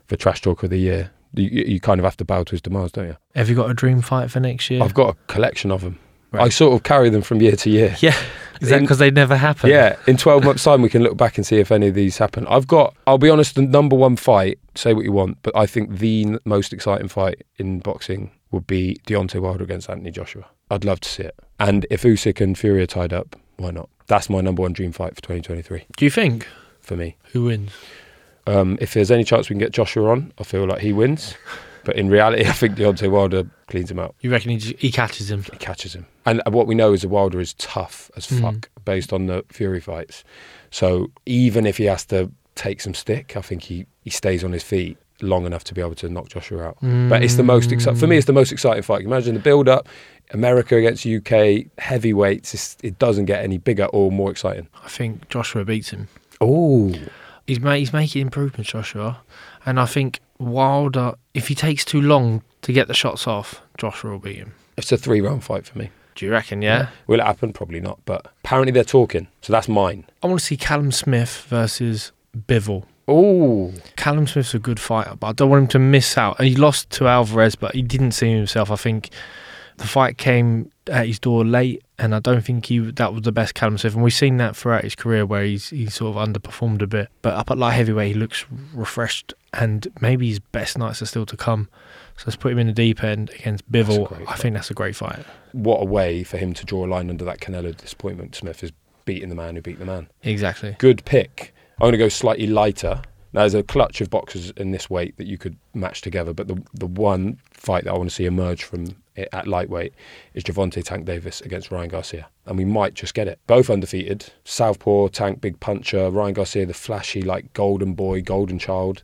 for Trash Talker of the Year, you, you kind of have to bow to his demands, don't you? Have you got a dream fight for next year? I've got a collection of them. I sort of carry them from year to year. Yeah. Is that because they never happen? Yeah, in 12 months' time, we can look back and see if any of these happen. I've got, I'll be honest, the number one fight, say what you want, but I think the n- most exciting fight in boxing would be Deontay Wilder against Anthony Joshua. I'd love to see it. And if Usyk and Fury are tied up, why not? That's my number one dream fight for 2023 Do you think? for me. Who wins? Um, if there's any chance we can get Joshua on, I feel like he wins. But in reality, I think Deontay Wilder cleans him out. You reckon he, j- he catches him? He catches him. And what we know is that Wilder is tough as Mm. fuck based on the Fury fights. So even if he has to take some stick, I think he, he stays on his feet long enough to be able to knock Joshua out. But it's the most exciting, for me, it's the most exciting fight. Imagine the build up, America against UK, heavyweights. It's, it doesn't get any bigger or more exciting. I think Joshua beats him. Oh. He's ma- he's making improvements, Joshua, and I think Wilder, if he takes too long to get the shots off, Joshua will beat him. It's a three round fight for me. Do you reckon? Yeah. Will it happen? Probably not. But apparently they're talking. So that's mine. I want to see Callum Smith versus Bivol. Oh, Callum Smith's a good fighter, but I don't want him to miss out. He lost to Alvarez, but he didn't see himself. I think the fight came at his door late, and I don't think he that was the best Callum Smith. And we've seen that throughout his career, where he's he's sort of underperformed a bit. But up at light heavyweight, he looks refreshed, and maybe his best nights are still to come. So let's put him in the deep end against Bivol. I think that's a great fight. what a way for him to draw a line under that Canelo disappointment. Smith is beating the man who beat the man. Exactly. Good pick. I'm going to go slightly lighter. Now, there's a clutch of boxers in this weight that you could match together, but the the one fight that I want to see emerge from at lightweight is Gervonta Tank Davis against Ryan Garcia, and we might just get it. Both undefeated. Southpaw, Tank, big puncher. Ryan Garcia, the flashy like golden boy, golden child.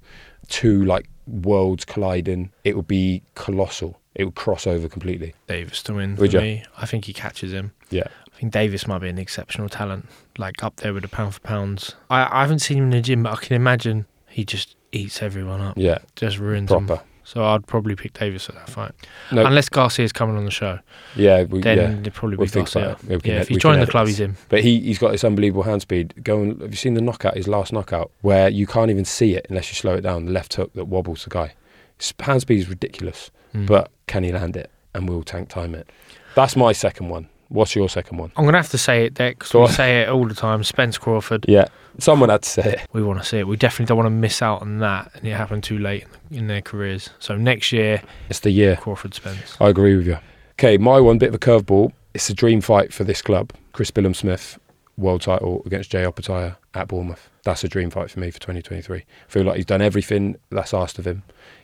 Two like worlds colliding. It would be colossal. It would cross over completely. Davis to win Would for ya? me. I think he catches him. Yeah. I think Davis might be an exceptional talent, like up there with the pound for pounds. I, I haven't seen him in the gym, but I can imagine he just eats everyone up. Yeah. Just ruins Proper. them. So I'd probably pick Davis at that fight. No. Unless Garcia's coming on the show. Yeah, we, Then yeah. it'd probably We'll be Garcia. it. we can Yeah, ed- if can joining the club, he's in. But he he's got this unbelievable hand speed. Go and have you seen the knockout? His last knockout, where you can't even see it unless you slow it down. The left hook that wobbles the guy. His hand speed is ridiculous, Mm. but can he land it? And will Tank time it? That's my second one. What's your second one? I'm going to have to say it, Dec. We on. say it all the time. Spence Crawford. Yeah, someone had to say it. We want to see it. We definitely don't want to miss out on that, and it happened too late in their careers. So next year, It's the year. Crawford Spence. I agree with you. Okay, my one bit of a curveball. It's a dream fight for this club. Chris Billam-Smith, world title against Jai Opetaia at Bournemouth. That's a dream fight for me for 2023. I feel like he's done everything that's asked of him.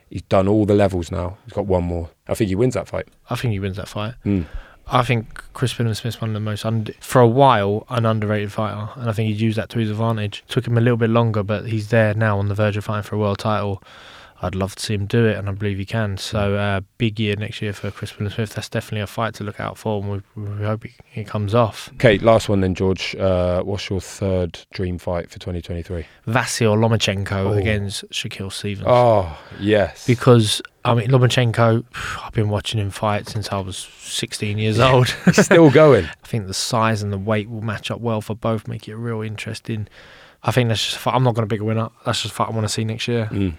He's done all the levels now. He's got one more. I think he wins that fight. I think he wins that fight. Mm. I think Chris Billam-Smith's one of the most, und- for a while, an underrated fighter, and I think he's used that to his advantage. Took him a little bit longer, but he's there now on the verge of fighting for a world title. I'd love to see him do it, and I believe he can. So, uh, big year next year for Chris Billam-Smith. That's definitely a fight to look out for, and we, we hope it, comes off. Okay, last one then, George. Uh, what's your third dream fight for 2023? Vasyl Lomachenko Oh. against Shaquille Stevens. Oh, yes. Because, I mean, Lomachenko, I've been watching him fight since I was 16 years old. He's still going. I think the size and the weight will match up well for both, make it real interesting. I think that's just a fight. I'm not going to pick a winner. That's just a fight I want to see next year. Mm.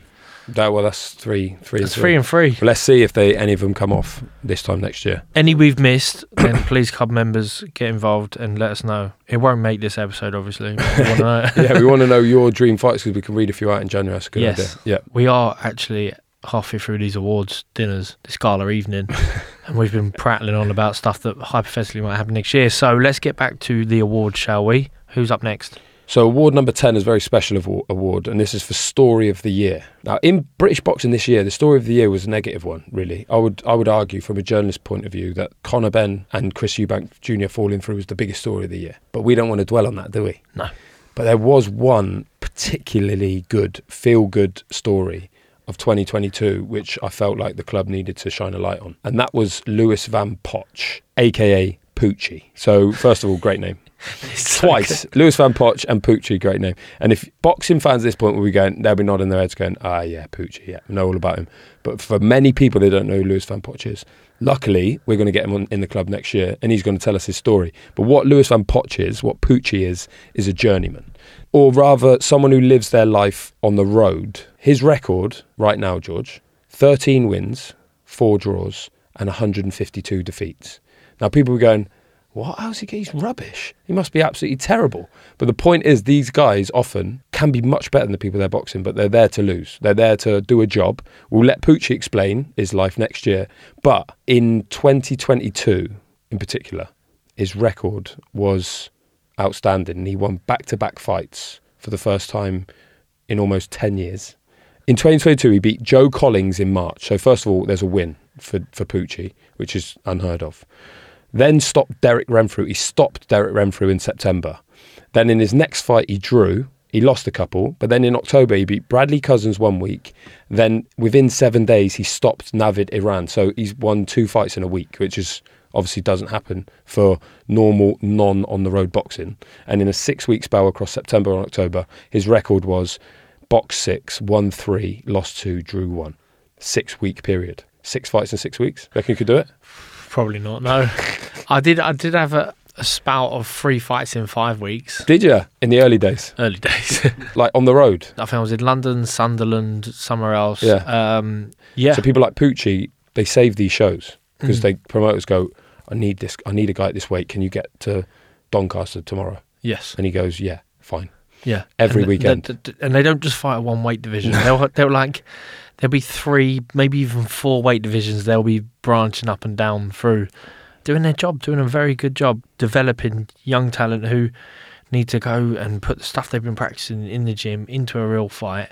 That, well, that's three, three, That's and three and three. Let's see if they any of them come off this time next year. Any we've missed, then please club members get involved and let us know. It won't make this episode, obviously. We want to know. yeah, we want to know your dream fights because we can read a few out in January. That's a good yes. idea. Yeah. We are actually halfway through these awards dinners, this gala evening, and we've been prattling on about stuff that hypothetically might happen next year. So let's get back to the awards, shall we? Who's up next? So award number 10 is a very special awa- award, and this is for Story of the Year. Now, in British boxing this year, the Story of the Year was a negative one, really. I would I would argue from a journalist point of view that Conor Benn and Chris Eubank Jr. falling through was the biggest story of the year. But we don't want to dwell on that, do we? No. But there was one particularly good, feel-good story of 2022, which I felt like the club needed to shine a light on. And that was Lewis Van Poetsch, aka Poochie. So, first of all, great name. Twice. Lewis Van Poetsch and Poochie, great name. And if boxing fans at this point will be going, they'll be nodding their heads going, ah, yeah, Poochie, yeah, know all about him. But for many people, they don't know who Lewis Van Poetsch is. Luckily, we're going to get him on, in the club next year and he's going to tell us his story. But what Lewis Van Poetsch is, what Poochie is, is a journeyman. Or rather, someone who lives their life on the road. His record right now, George, 13 wins, 4 draws, and 152 defeats. Now, people are going, what? How's he get? He's rubbish. He must be absolutely terrible. But the point is, these guys often can be much better than the people they're boxing, but they're there to lose. They're there to do a job. We'll let Poochie explain his life next year. But in 2022, in particular, his record was outstanding. He won back to back fights for the first time in almost 10 years. In 2022, he beat Joe Collings in March. So, first of all, there's a win for, for Poochie, which is unheard of. Then stopped Derek Renfrew. He stopped Derek Renfrew in September. Then in his next fight, he drew. He lost a couple, but then in October he beat Bradley Cousins one week. Then within seven days he stopped Navid Iran. So he's won two fights in a week, which is obviously doesn't happen for normal non on the road boxing. And in a six week spell across September and October, his record was box six, won three, lost two, drew one. Six week period. Six fights in six weeks. Reckon you could do it? Probably not. No, I did. I did have a, a spout of three fights in five weeks. Did you in the early days? Early days, like on the road. I think I was in London, Sunderland, somewhere else. Yeah. Um, yeah. So people like Poochie, they save these shows because Mm. they promoters go, I need this. I need a guy at this weight. Can you get to Doncaster tomorrow? Yes. And he goes, Yeah, fine. Yeah, Every And th- weekend. th- th- and they don't just fight a one weight division. they'll they'll like there'll be three, maybe even four weight divisions. There'll be branching up and down through, doing their job, doing a very good job, developing young talent who need to go and put the stuff they've been practicing in the gym into a real fight.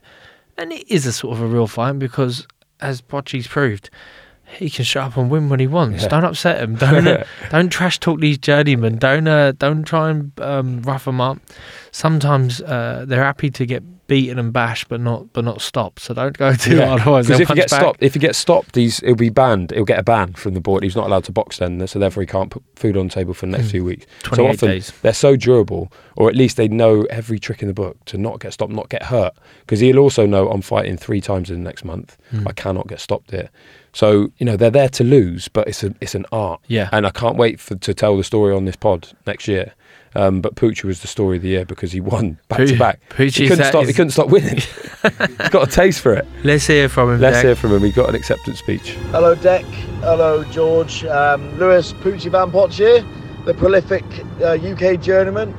And it is a sort of a real fight because, as Poochie's proved, he can show up and win when he wants. Yeah. Don't upset him. Don't uh, don't trash talk these journeymen. Don't uh, don't try and um, rough them up. Sometimes uh, they're happy to get beaten and bashed, but not but not stopped. So don't go too Yeah. hard. Otherwise, if he punch gets back. stopped, if he gets stopped, he's he'll be banned. He'll get a ban from the board. He's not allowed to box then, so therefore he can't put food on the table for the next Mm. few weeks. So 28 often days. they're so durable, or at least they know every trick in the book to not get stopped, not get hurt. Because he'll also know I'm fighting three times in the next month. Mm. I cannot get stopped here. So you know they're there to lose, but it's a it's an art. Yeah. and I can't wait for to tell the story on this pod next year. Um, but Poochie was the story of the year because he won back to back. Poochie's He couldn't that stop. He couldn't stop winning. He's got a taste for it. Let's hear from him. Let's Jack. hear from him. He got an acceptance speech. Hello, Dec. Hello, George. Um, Lewis Poochie Van Poetsch here, the prolific uh, UK journeyman.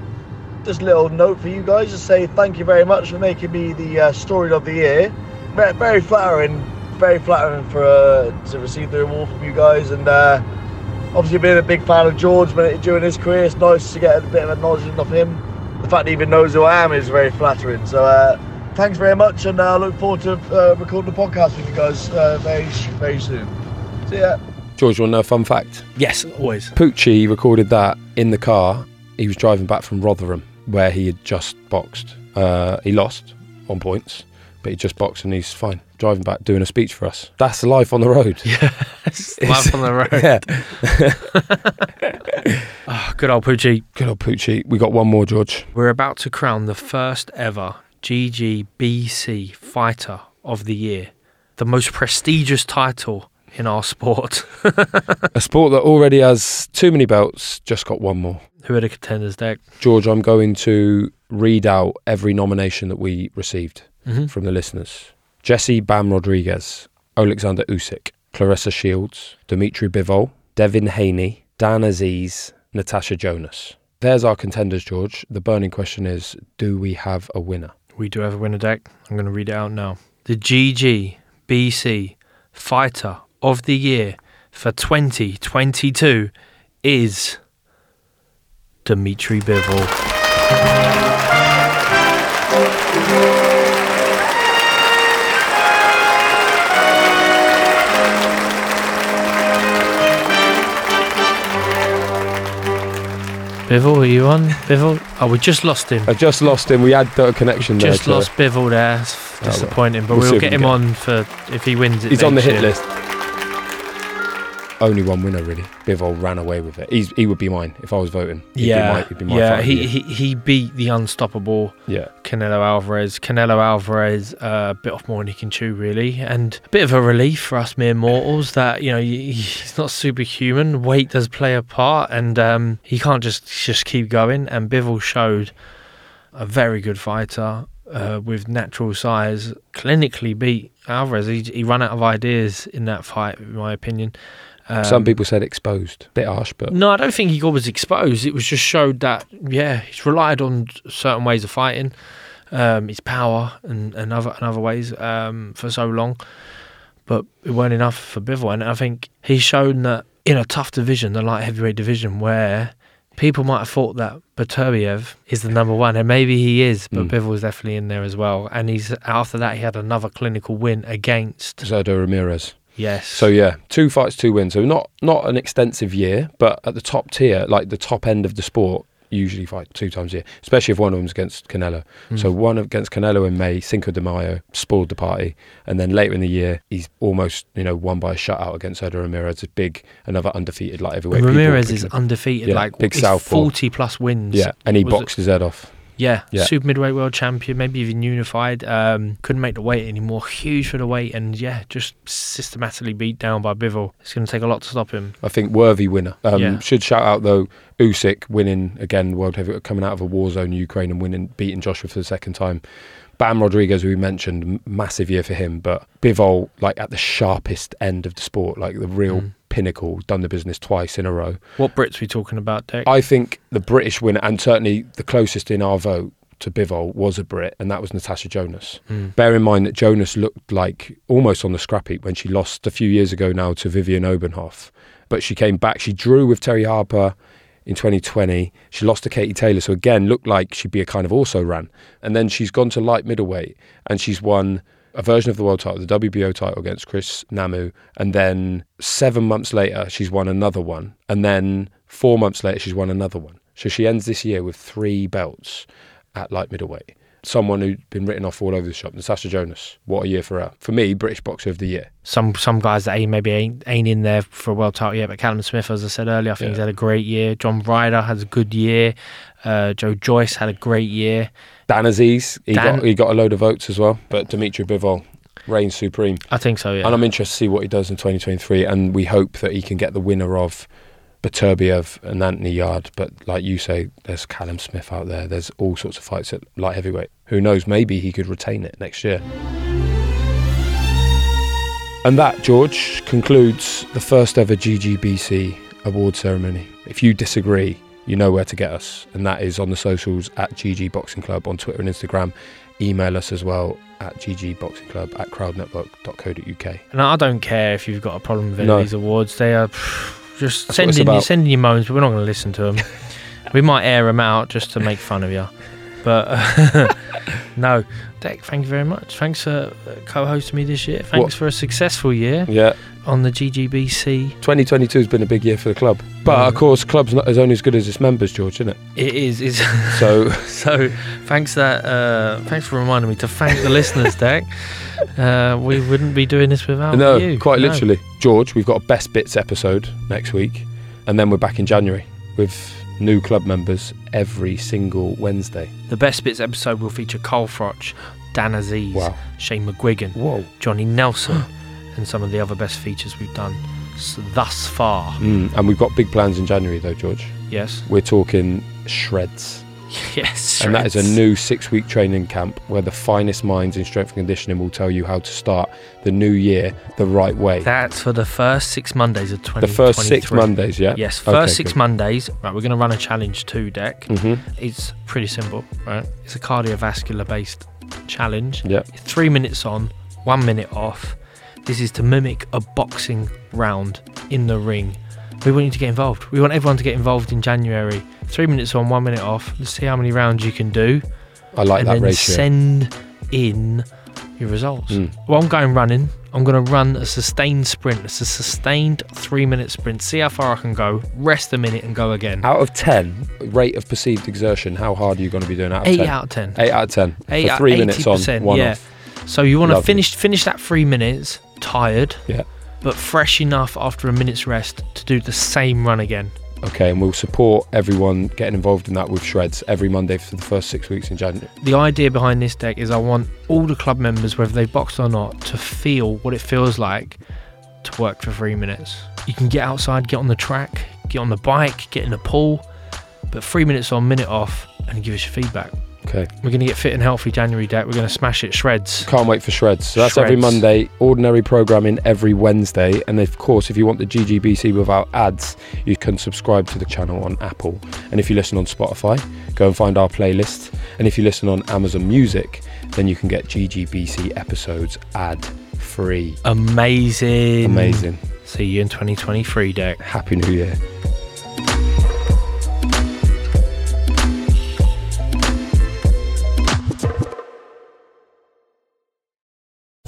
Just a little note for you guys to say thank you very much for making me the uh, story of the year. Very, very flattering, very flattering for uh, to receive the award from you guys. And uh, obviously, being a big fan of George when- during his career, it's nice to get a bit of acknowledgement of him. The fact that he even knows who I am is very flattering. So. Uh, Thanks very much, and I uh, look forward to uh, recording the podcast with you guys uh, very, very soon. See ya. George, you want to know a fun fact? Yes, always. Poochie recorded that in the car. He was driving back from Rotherham, where he had just boxed. Uh, he lost on points, but he just boxed and he's fine. Driving back, doing a speech for us. That's life on the road. Yeah, life on the road. Yeah. Oh, good old Poochie. Good old Poochie. We got one more, George. We're about to crown the first ever GGBC Fighter of the Year, the most prestigious title in our sport. A sport that already has too many belts, just got one more. Who are the contenders, Dec? George, I'm going to read out every nomination that we received Mhm. from the listeners Jesse Bam Rodriguez, Alexander Usyk, Claressa Shields, Dmitry Bivol, Devin Haney, Dan Azeez, Natasha Jonas. There's our contenders, George. The burning question is do we have a winner? We do have a winner, Dec. I'm going to read it out now. The GGBC Fighter of the Year for 2022 is Dmitry Bivol. Bivol, are you on? Bivol? Oh, we just lost him. I just lost him. We had the connection there. Just to- lost Bivol there. It's Oh, disappointing, but We'll we'll get him can on for if he wins it. He's on the hit year. list. Only one winner, really. Bivol ran away with it. He's, he would be mine if I was voting. He'd yeah, be my, he'd be my yeah. fighter of the He, he he beat the unstoppable Yeah. Canelo Alvarez. Canelo Alvarez, uh, a bit off more than he can chew, really, and a bit of a relief for us mere mortals that you know he's not superhuman. Weight does play a part, and um, he can't just just keep going. And Bivol showed a very good fighter uh, with natural size. Clinically beat Alvarez. He, he ran out of ideas in that fight, in my opinion. Some Um, people said exposed. Bit harsh, but no, I don't think he was exposed. It was just showed that yeah, he's relied on certain ways of fighting, um, his power and, and other and other ways um, for so long, but it weren't enough for Bivol. And I think he's shown that in a tough division, the light heavyweight division, where people might have thought that Beterbiev is the number one, and maybe he is, but Mm. Bivol is definitely in there as well. And he's after that he had another clinical win against Zurdo Ramirez. Yes. So yeah, two fights, two wins. So not not an extensive year, but at the top tier, like the top end of the sport, usually fight two times a year, especially if one of them's against Canelo. Mm. So one against Canelo in May, Cinco de Mayo, spoiled the party, and then later in the year, he's almost you know won by a shutout against Zurdo Ramirez, a big another undefeated like heavyweight. people Ramirez is undefeated, Yeah, like big southpaw. forty plus wins. Yeah, and he it- boxed his head off. Yeah, Yeah. super midweight world champion, maybe even unified. Um, couldn't make the weight anymore. Huge for the weight, and yeah, just systematically beat down by Bivol. It's going to take a lot to stop him. I think worthy winner. Um, Yeah. Should shout out though Usyk winning again world heavyweight, coming out of a war zone in Ukraine and winning, beating Joshua for the second time. Bam Rodriguez, we mentioned, massive year for him, but Bivol like at the sharpest end of the sport, like the real Mm. pinnacle, done the business twice in a row. What Brits we talking about, Dec? I think the British winner, and certainly the closest in our vote to Bivol, was a Brit, and that was Natasha Jonas. Mm. Bear in mind that Jonas looked like almost on the scrap heap when she lost a few years ago now to Viviane Obenauf. But she came back. She drew with Terri Harper in 2020. She lost to Katie Taylor, so again looked like she'd be a kind of also ran. And then she's gone to light middleweight and she's won a version of the world title, the WBO title against Chris Namu, and then seven months later she's won another one, and then four months later she's won another one. So she ends this year with three belts at light middleweight. Someone who'd been written off all over the shop, Natasha Jonas. What a year for her. For me, British Boxer of the Year. some some guys that ain't, maybe ain't, ain't in there for a world title yet, but Callum Smith, as I said earlier, I think he's had a great year. John Ryder has a good year. Uh, Joe Joyce had a great year. Dan Azeez, he Dan- got he got a load of votes as well, but Dmitry Bivol reigns supreme. I think so, yeah. And I'm interested to see what he does in 2023, and we hope that he can get the winner of Beterbiev and Anthony Yarde. But like you say, there's Callum Smith out there. There's all sorts of fights at light heavyweight. Who knows? Maybe he could retain it next year. And that, George, concludes the first ever GGBC award ceremony. If you disagree, you know where to get us, and that is on the socials at GG Boxing Club on Twitter and Instagram. Email us as well at ggboxingclub at crowdnetwork.co.uk. And I don't care if you've got a problem with any No. of these awards. They are just That's sending you about. sending you moans, but we're not going to listen to them. we might air them out just to make fun of you. But no, Dec, thank you very much. Thanks for uh, co-hosting me this year. Thanks What- for a successful year Yeah. on the GGBC. 2022 has been a big year for the club. But of course, club's not is only as good as its members, George, isn't it? It is. It's So- so thanks that uh, thanks for reminding me to thank the listeners, Dec. Uh, we wouldn't be doing this without no, you. quite No. literally. George, we've got a best bits episode next week, and then we're back in January with new club members every single Wednesday. The Best Bits episode will feature Carl Froch, Dan Azeez, Wow. Shane McGuigan, Whoa. Johnny Nelson, and some of the other best features we've done thus far. Mm, and we've got big plans in January, though, George. Yes. We're talking shreds. Yes. And that is a new six week training camp where the finest minds in strength and conditioning will tell you how to start the new year the right way. That's for the first six Mondays of 2023. The first six Mondays, yeah? Yes, Okay, first six good. Mondays. Right, we're going to run a challenge too, Dec. Mhm. It's pretty simple, right? It's a cardiovascular based challenge. Yeah. Three minutes on, one minute off. This is to mimic a boxing round in the ring. We want you to get involved. We want everyone to get involved in January. Three minutes on, one minute off. Let's see how many rounds you can do. I like and that then ratio. send in your results. Mm. Well, I'm going running. I'm going to run a sustained sprint. It's a sustained three minute sprint. See how far I can go. Rest a minute and go again. Out of 10, rate of perceived exertion, how hard are you going to be doing out of Eight 10? out of 10. 8 out of 10. Eight For out- three minutes on, 80%, one yeah. off. So you want to Lovely. finish finish that three minutes tired, Yeah. but fresh enough after a minute's rest to do the same run again. Okay, and we'll support everyone getting involved in that with shreds every Monday for the first six weeks in January. The idea behind this Dec is I want all the club members, whether they've boxed or not, to feel what it feels like to work for three minutes. You can get outside, get on the track, get on the bike, get in the pool, but three minutes on, minute off, and give us your feedback. Okay. We're going to get fit and healthy January Dec. We're going to smash it shreds. Can't wait for shreds. So that's every Monday, ordinary programming every Wednesday. And of course, if you want the GGBC without ads, you can subscribe to the channel on Apple. And if you listen on Spotify, go and find our playlist. And if you listen on Amazon Music, then you can get GGBC episodes ad free. Amazing. Amazing. See you in 2023 Dec. Happy New Year.